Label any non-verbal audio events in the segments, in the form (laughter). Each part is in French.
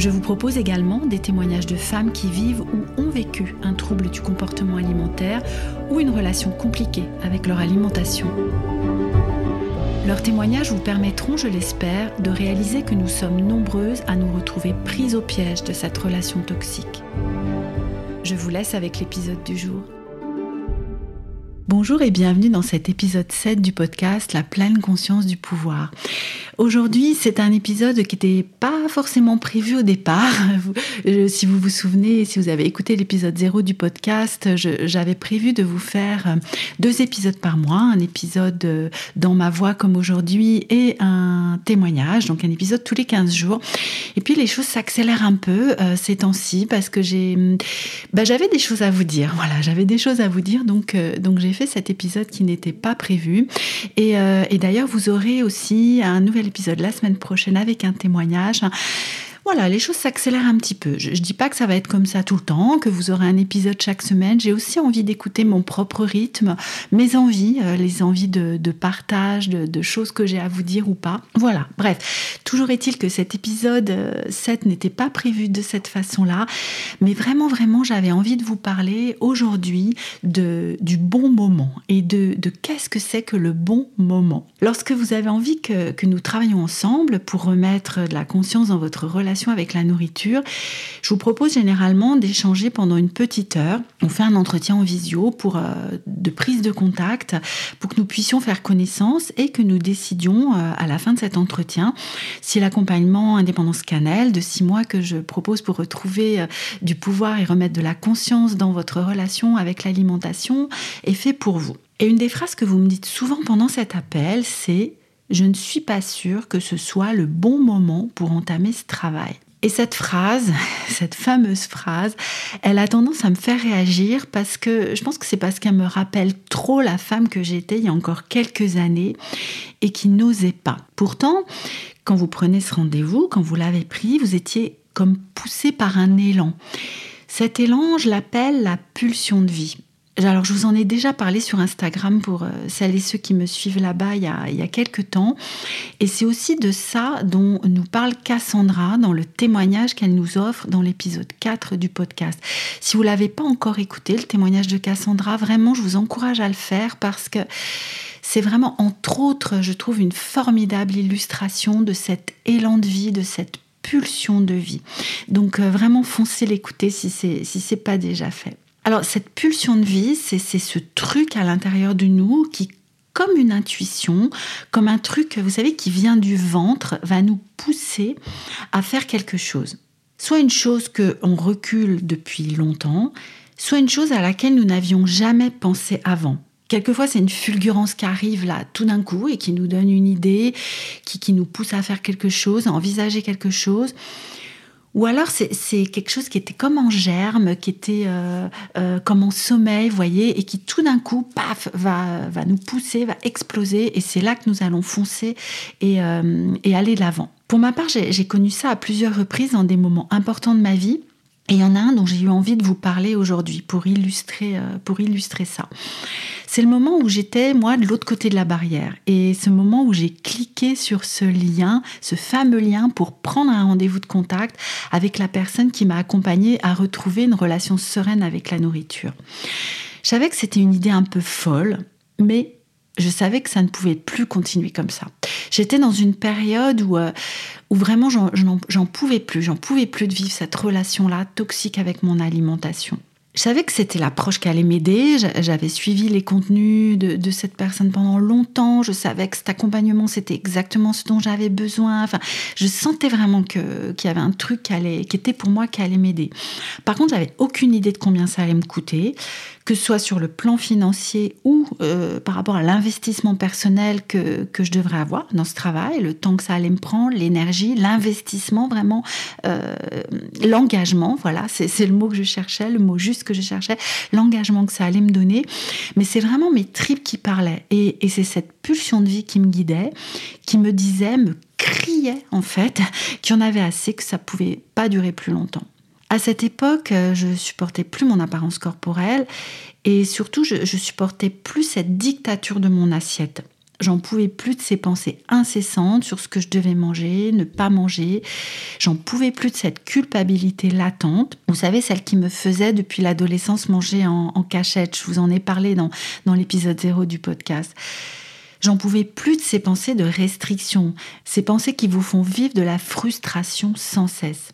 Je vous propose également des témoignages de femmes qui vivent ou ont vécu un trouble du comportement alimentaire ou une relation compliquée avec leur alimentation. Leurs témoignages vous permettront, je l'espère, de réaliser que nous sommes nombreuses à nous retrouver prises au piège de cette relation toxique. Je vous laisse avec l'épisode du jour. Bonjour et bienvenue dans cet épisode 7 du podcast La pleine conscience du pouvoir. Aujourd'hui, c'est un épisode qui n'était pas forcément prévu au départ. si vous vous souvenez, si vous avez écouté l'épisode 0 du podcast, j'avais prévu de vous faire euh, deux épisodes par mois, un épisode euh, dans ma voix comme aujourd'hui et un témoignage, donc un épisode tous les 15 jours. Et puis les choses s'accélèrent un peu euh, ces temps-ci parce que j'ai, bah, j'avais des choses à vous dire. Voilà, j'avais des choses à vous dire, donc, donc j'ai fait cet épisode qui n'était pas prévu. Et, et d'ailleurs, vous aurez aussi un nouvel épisode la semaine prochaine avec un témoignage voilà, les choses s'accélèrent un petit peu. Je ne dis pas que ça va être comme ça tout le temps, que vous aurez un épisode chaque semaine. J'ai aussi envie d'écouter mon propre rythme, mes envies, euh, les envies de, partage, de, choses que j'ai à vous dire ou pas. Voilà, bref. Toujours est-il que cet épisode 7 euh, n'était pas prévu de cette façon-là, mais vraiment, vraiment, j'avais envie de vous parler aujourd'hui du bon moment et de, de qu'est-ce que c'est que le bon moment. Lorsque vous avez envie que, que nous travaillions ensemble pour remettre de la conscience dans votre relation, avec la nourriture, je vous propose généralement d'échanger pendant une petite heure. On fait un entretien en visio pour euh, de prise de contact pour que nous puissions faire connaissance et que nous décidions euh, à la fin de cet entretien si l'accompagnement indépendance cannelle de six mois que je propose pour retrouver euh, du pouvoir et remettre de la conscience dans votre relation avec l'alimentation est fait pour vous. Et une des phrases que vous me dites souvent pendant cet appel, c'est je ne suis pas sûre que ce soit le bon moment pour entamer ce travail. Et cette phrase, (laughs) cette fameuse phrase, elle a tendance à me faire réagir parce que je pense que c'est parce qu'elle me rappelle trop la femme que j'étais il y a encore quelques années et qui n'osait pas. Pourtant, quand vous prenez ce rendez-vous, quand vous l'avez pris, vous étiez comme poussé par un élan. Cet élan, je l'appelle la pulsion de vie. Alors, je vous en ai déjà parlé sur Instagram pour euh, celles et ceux qui me suivent là-bas il, y a quelques temps. Et c'est aussi de ça dont nous parle Cassandra dans le témoignage qu'elle nous offre dans l'épisode 4 du podcast. Si vous ne l'avez pas encore écouté, le témoignage de Cassandra, vraiment, je vous encourage à le faire parce que c'est vraiment, entre autres, je trouve une formidable illustration de cet élan de vie, de cette pulsion de vie. Donc, euh, vraiment, foncez l'écouter si ce n'est si pas déjà fait. Alors cette pulsion de vie, c'est ce truc à l'intérieur de nous qui, comme une intuition, comme un truc, vous savez, qui vient du ventre, va nous pousser à faire quelque chose. Soit une chose qu'on recule depuis longtemps, soit une chose à laquelle nous n'avions jamais pensé avant. Quelquefois, c'est une fulgurance qui arrive là tout d'un coup et qui nous donne une idée, qui, qui nous pousse à faire quelque chose, à envisager quelque chose. Ou alors c'est quelque chose qui était comme en germe, qui était euh, euh, comme en sommeil, voyez, et qui tout d'un coup, paf, va, va nous pousser, va exploser, et c'est là que nous allons foncer et, euh, aller l'avant. Pour ma part, j'ai connu ça à plusieurs reprises dans des moments importants de ma vie. Et il y en a un dont j'ai eu envie de vous parler aujourd'hui pour illustrer, euh, pour illustrer ça. C'est le moment où j'étais, moi, de l'autre côté de la barrière. Et ce moment où j'ai cliqué sur ce lien, ce fameux lien pour prendre un rendez-vous de contact avec la personne qui m'a accompagnée à retrouver une relation sereine avec la nourriture. Je savais que c'était une idée un peu folle, mais je savais que ça ne pouvait plus continuer comme ça. J'étais dans une période où, euh, où vraiment j'en pouvais plus, j'en pouvais plus de vivre cette relation-là toxique avec mon alimentation. Je savais que c'était l'approche qui allait m'aider. J'avais suivi les contenus de, cette personne pendant longtemps. Je savais que cet accompagnement, c'était exactement ce dont j'avais besoin. Enfin, je sentais vraiment qu'il y avait un truc qui, allait, qui était pour moi qui allait m'aider. Par contre, j'avais aucune idée de combien ça allait me coûter que ce soit sur le plan financier ou euh, par rapport à l'investissement personnel que, que, je devrais avoir dans ce travail, le temps que ça allait me prendre, l'énergie, l'investissement vraiment, euh, l'engagement, voilà, c'est le mot que je cherchais, le mot juste que je cherchais, l'engagement que ça allait me donner. Mais c'est vraiment mes tripes qui parlaient et, et c'est cette pulsion de vie qui me guidait, qui me disait, me criait en fait, qu'il y en avait assez, que ça pouvait pas durer plus longtemps. À cette époque, euh, je supportais plus mon apparence corporelle et surtout, je, supportais plus cette dictature de mon assiette. J'en pouvais plus de ces pensées incessantes sur ce que je devais manger, ne pas manger. J'en pouvais plus de cette culpabilité latente. Vous savez, celle qui me faisait depuis l'adolescence manger en, cachette. Je vous en ai parlé dans, dans l'épisode 0 du podcast. J'en pouvais plus de ces pensées de restriction, ces pensées qui vous font vivre de la frustration sans cesse.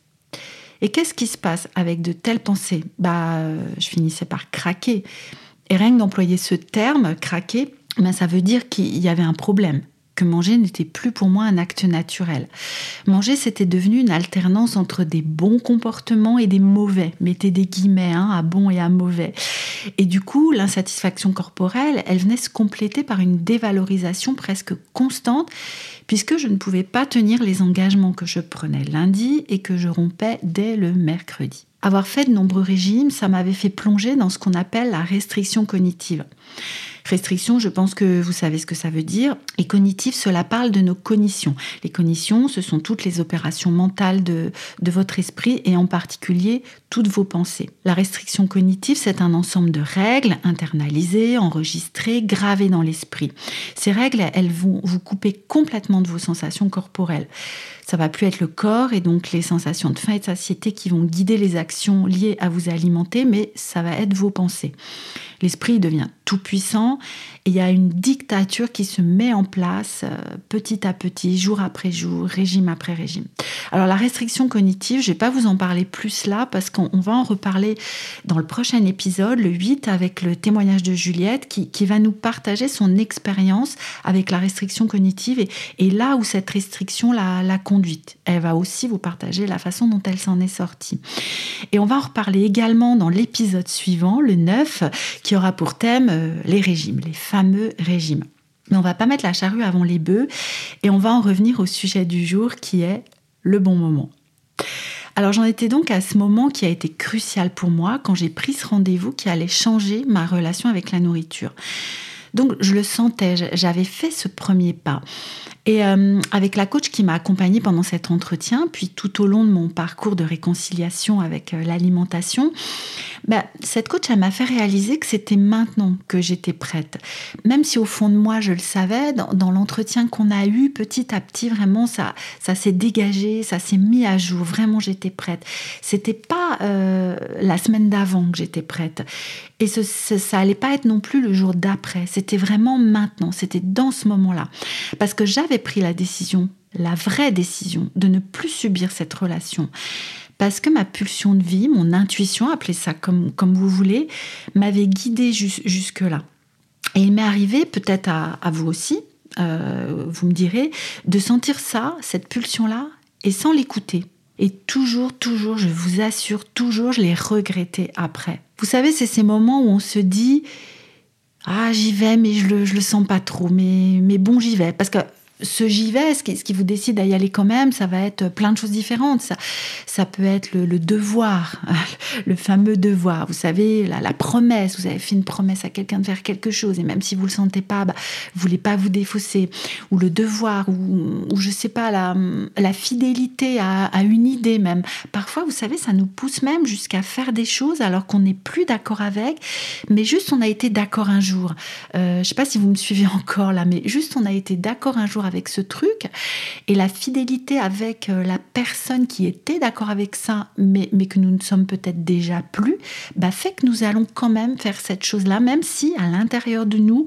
Et qu'est-ce qui se passe avec de telles pensées? Bah, euh, je finissais par craquer. Et rien que d'employer ce terme, craquer, ben, ça veut dire qu'il y avait un problème que manger n'était plus pour moi un acte naturel. Manger, c'était devenu une alternance entre des bons comportements et des mauvais. Mettez des guillemets hein, à bon et à mauvais. Et du coup, l'insatisfaction corporelle, elle venait se compléter par une dévalorisation presque constante, puisque je ne pouvais pas tenir les engagements que je prenais lundi et que je rompais dès le mercredi. Avoir fait de nombreux régimes, ça m'avait fait plonger dans ce qu'on appelle la restriction cognitive. Restriction, je pense que vous savez ce que ça veut dire. Et cognitif, cela parle de nos cognitions. Les cognitions, ce sont toutes les opérations mentales de, de votre esprit et en particulier toutes vos pensées. La restriction cognitive, c'est un ensemble de règles internalisées, enregistrées, gravées dans l'esprit. Ces règles, elles vont vous couper complètement de vos sensations corporelles. Ça va plus être le corps et donc les sensations de faim et de satiété qui vont guider les actions liées à vous alimenter, mais ça va être vos pensées. L'esprit devient tout puissant et il y a une dictature qui se met en place euh, petit à petit, jour après jour, régime après régime. Alors la restriction cognitive, je vais pas vous en parler plus là parce qu'on va en reparler dans le prochain épisode, le 8, avec le témoignage de Juliette qui, va nous partager son expérience avec la restriction cognitive et, là où cette restriction l'a conduite. Elle va aussi vous partager la façon dont elle s'en est sortie. Et on va en reparler également dans l'épisode suivant, le 9, qui aura pour thème euh, les les fameux régimes. Mais on va pas mettre la charrue avant les bœufs et on va en revenir au sujet du jour qui est le bon moment. Alors j'en étais donc à ce moment qui a été crucial pour moi quand j'ai pris ce rendez-vous qui allait changer ma relation avec la nourriture. Donc je le sentais, j'avais fait ce premier pas. Et euh, avec la coach qui m'a accompagnée pendant cet entretien, puis tout au long de mon parcours de réconciliation avec euh, l'alimentation, bah, cette coach m'a fait réaliser que c'était maintenant que j'étais prête. Même si au fond de moi je le savais, dans, l'entretien qu'on a eu, petit à petit, vraiment ça, ça s'est dégagé, ça s'est mis à jour. Vraiment j'étais prête. C'était pas euh, la semaine d'avant que j'étais prête. Et ça allait pas être non plus le jour d'après. Vraiment maintenant. C'était dans ce moment-là. Parce que j'avais pris la décision, la vraie décision, de ne plus subir cette relation. Parce que ma pulsion de vie, mon intuition, appelez ça comme, comme vous voulez, m'avait guidée jusque-là. Et il m'est arrivé, peut-être à, vous aussi, euh, vous me direz, de sentir ça, cette pulsion-là, et sans l'écouter. Et toujours, toujours, je vous assure, toujours, je l'ai regretté après. Vous savez, c'est ces moments où on se dit, ah, j'y vais, mais je le, je le sens pas trop, mais, mais bon, j'y vais. Parce que ce j'y vais, ce qui, vous décide à y aller quand même, ça va être plein de choses différentes. Ça, ça peut être le, devoir, (laughs) le fameux devoir. Vous savez, la, promesse. Vous avez fait une promesse à quelqu'un de faire quelque chose et même si vous le sentez pas, bah, vous voulez pas vous défausser. Ou le devoir, ou, ou je sais pas, la, fidélité à, une idée même. Parfois, vous savez, ça nous pousse même jusqu'à faire des choses alors qu'on n'est plus d'accord avec, mais juste on a été d'accord un jour. Euh, je sais pas si vous me suivez (laughs) encore là, mais juste on a été d'accord un jour avec ce truc. Et la fidélité avec euh, la personne qui était d'accord avec ça, mais, mais que nous ne sommes peut-être déjà plus, bah, fait que nous allons quand même faire cette chose-là, même si à l'intérieur de nous,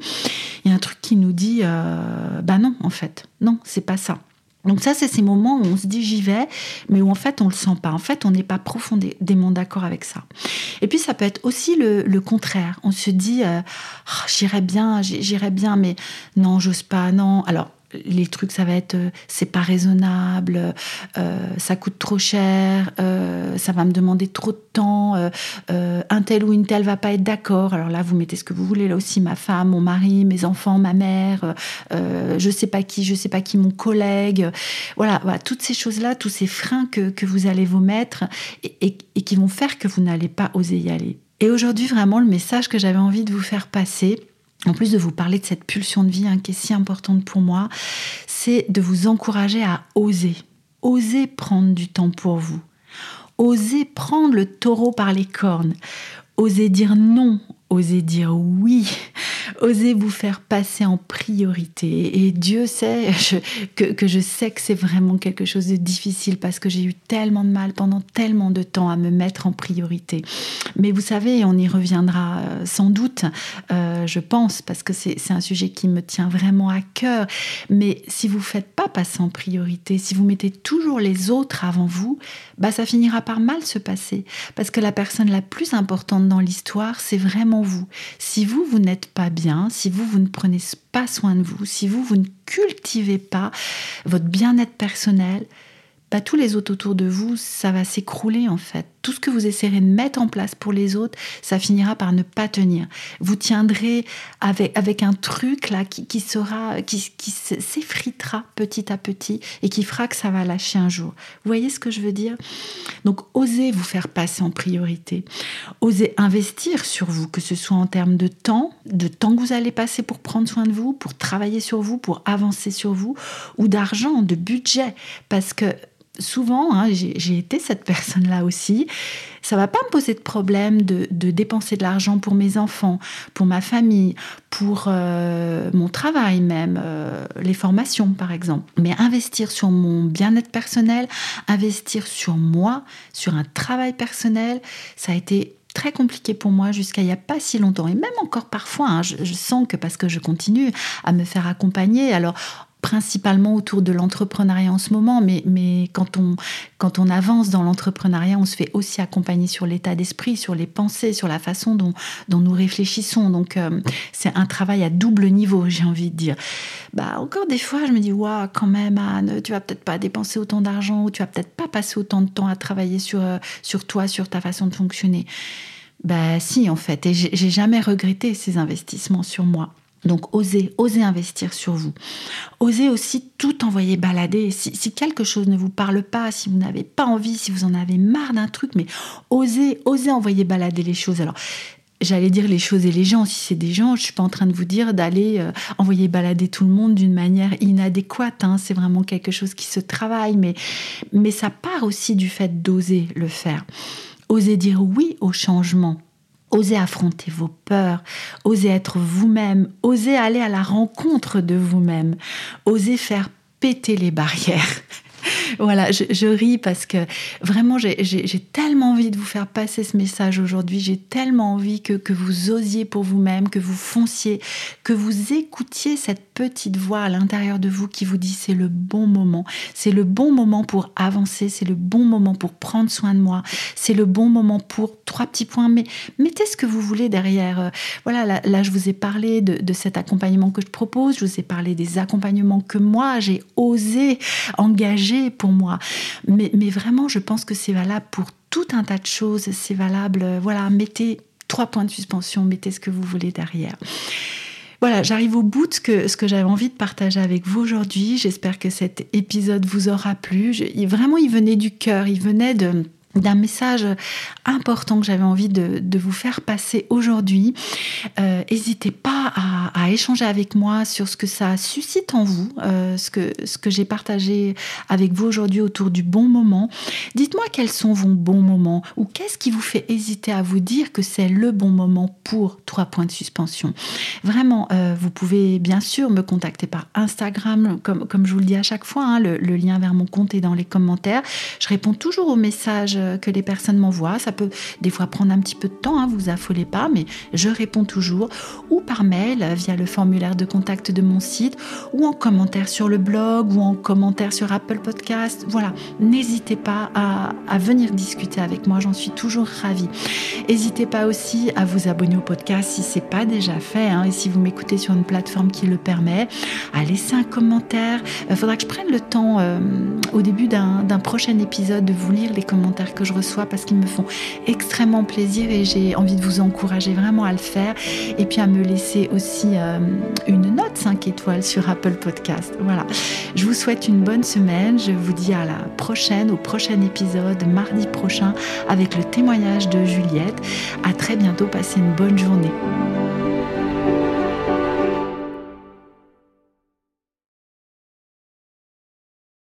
il y a un truc qui nous dit, euh, bah non, en fait, non, c'est pas ça. Donc ça, c'est ces moments où on se dit j'y vais, mais où en fait on le sent pas. En fait, on n'est pas profondément d'accord avec ça. Et puis ça peut être aussi le, contraire. On se dit euh, oh, j'irai bien, j'irai bien, mais non, j'ose pas, non. Alors les trucs, ça va être euh, c'est pas raisonnable, euh, ça coûte trop cher, euh, ça va me demander trop de temps, un tel ou une telle va pas être d'accord. Alors là, vous mettez ce que vous voulez. Là aussi, ma femme, mon mari, mes enfants, ma mère, je sais pas qui, je sais pas qui, mon collègue. Voilà, toutes ces choses-là, tous ces freins que, vous allez vous mettre et qui vont faire que vous n'allez pas oser y aller. Et aujourd'hui, vraiment, le message que j'avais envie de vous faire passer, en plus de vous parler de cette pulsion de vie hein, qui est si importante pour moi, c'est de vous encourager à oser. Oser prendre du temps pour vous. Oser prendre le taureau par les cornes. Oser dire non. Oser dire oui osez vous faire passer en priorité. Et Dieu sait que, je sais que c'est vraiment quelque chose de difficile parce que j'ai eu tellement de mal pendant tellement de temps à me mettre en priorité. Mais vous savez, on y reviendra euh, sans doute, euh, je pense, parce que c'est un sujet qui me tient vraiment à cœur. Mais si vous ne faites pas passer en priorité, si vous mettez toujours les autres avant vous, bah ça finira par mal se passer. Parce que la personne la plus importante dans l'histoire, c'est vraiment vous. Si vous, vous n'êtes pas bien, si vous, vous ne prenez pas soin de vous, si vous, vous ne cultivez pas votre bien-être personnel, bah, tous les autres autour de vous, ça va s'écrouler en fait. Tout ce que vous essayerez de mettre en place pour les autres, ça finira par ne pas tenir. Vous tiendrez avec, avec un truc là qui, qui sera, qui, qui s'effritera petit à petit et qui fera que ça va lâcher un jour. Vous voyez ce que je veux dire? Donc osez vous faire passer en priorité. Osez investir sur vous, que ce soit en termes de temps, de temps que vous allez passer pour prendre soin de vous, pour travailler sur vous, pour avancer sur vous, ou d'argent, de budget. Parce que souvent, hein, j'ai été cette personne-là aussi, ça va pas me poser de problème de, dépenser de l'argent pour mes enfants, pour ma famille, pour euh, mon travail même, euh, les formations par exemple. Mais investir sur mon bien-être personnel, investir sur moi, sur un travail personnel, ça a été très compliqué pour moi jusqu'à il n'y a pas si longtemps. Et même encore parfois, hein, je, je, sens que parce que je continue à me faire accompagner, alors principalement autour de l'entrepreneuriat en ce moment, mais, mais quand, on, quand on avance dans l'entrepreneuriat, on se fait aussi accompagner sur l'état d'esprit, sur les pensées, sur la façon dont, dont nous réfléchissons. Donc euh, c'est un travail à double niveau, j'ai envie de dire. Bah, encore des fois, je me dis, waouh, quand même, Anne, tu vas peut-être pas dépenser autant d'argent ou tu vas peut-être pas passer autant de temps à travailler sur, euh, sur toi, sur ta façon de fonctionner. Bah si, en fait, et j'ai jamais regretté ces investissements sur moi. Donc osez, osez investir sur vous. Osez aussi tout envoyer balader. Si, quelque chose ne vous parle pas, si vous n'avez pas envie, si vous en avez marre d'un truc, mais osez, osez envoyer balader les choses. Alors, j'allais dire les choses et les gens. Si c'est des gens, je suis pas en train de vous dire d'aller euh, envoyer balader tout le monde d'une manière inadéquate. Hein. C'est vraiment quelque chose qui se travaille, mais, mais ça part aussi du fait d'oser le faire. Osez dire oui au changement Osez affronter vos peurs, osez être vous-même, osez aller à la rencontre de vous-même, osez faire péter les barrières. (laughs) voilà, je, ris parce que vraiment, j'ai tellement envie de vous faire passer ce message aujourd'hui. J'ai tellement envie que, que vous osiez pour vous-même, que vous fonciez, que vous écoutiez cette petite voix à l'intérieur de vous qui vous dit c'est le bon moment, c'est le bon moment pour avancer, c'est le bon moment pour prendre soin de moi, c'est le bon moment pour trois petits points, mais mettez ce que vous voulez derrière. Euh, voilà, là, je vous ai parlé de, cet accompagnement que je propose, je vous ai parlé des accompagnements que moi j'ai osé engager pour moi, mais, mais vraiment je pense que c'est valable pour tout un tas de choses, c'est valable, euh, voilà, mettez trois points de suspension, mettez ce que vous voulez derrière. Voilà, j'arrive au bout de ce que, ce que j'avais envie de partager avec vous aujourd'hui. J'espère que cet épisode vous aura plu. vraiment, il venait du cœur, il venait d'un message important que j'avais envie de, vous faire passer aujourd'hui. N'hésitez euh, pas à, échanger avec moi sur ce que ça suscite en vous, euh, ce que, ce que j'ai partagé avec vous aujourd'hui autour du bon moment. Dites-moi quels sont vos bons moments ou qu'est-ce qui vous fait hésiter à vous dire que c'est le bon moment pour trois points de suspension. Vraiment, euh, vous pouvez bien sûr me contacter par Instagram, comme, comme je vous le dis à chaque fois, hein, le, le lien vers mon compte est dans les commentaires. Je réponds toujours aux messages euh, que les personnes m'envoient. Ça peut des fois prendre un petit peu de temps, hein, vous affolez pas, mais je réponds toujours. Ou par mail via le formulaire de contact de mon site, ou en commentaire sur le blog, ou en commentaire sur Apple Podcast. Voilà, n'hésitez pas à, venir discuter avec moi, j'en suis toujours ravie. N'hésitez pas aussi à vous abonner au podcast si c'est pas déjà fait, hein, et si vous m'écoutez sur une plateforme qui le permet, à laisser un commentaire. Il faudra que je prenne le temps euh, au début d'un prochain épisode de vous lire les commentaires que je reçois parce qu'ils me font extrêmement plaisir et j'ai envie de vous encourager vraiment à le faire et puis à me laisser euh, une note 5 étoiles sur Apple Podcast. Voilà. Je vous souhaite une bonne semaine. Je vous dis à la prochaine, au prochain épisode, mardi prochain, avec le témoignage de Juliette. À très bientôt. Passez une bonne journée.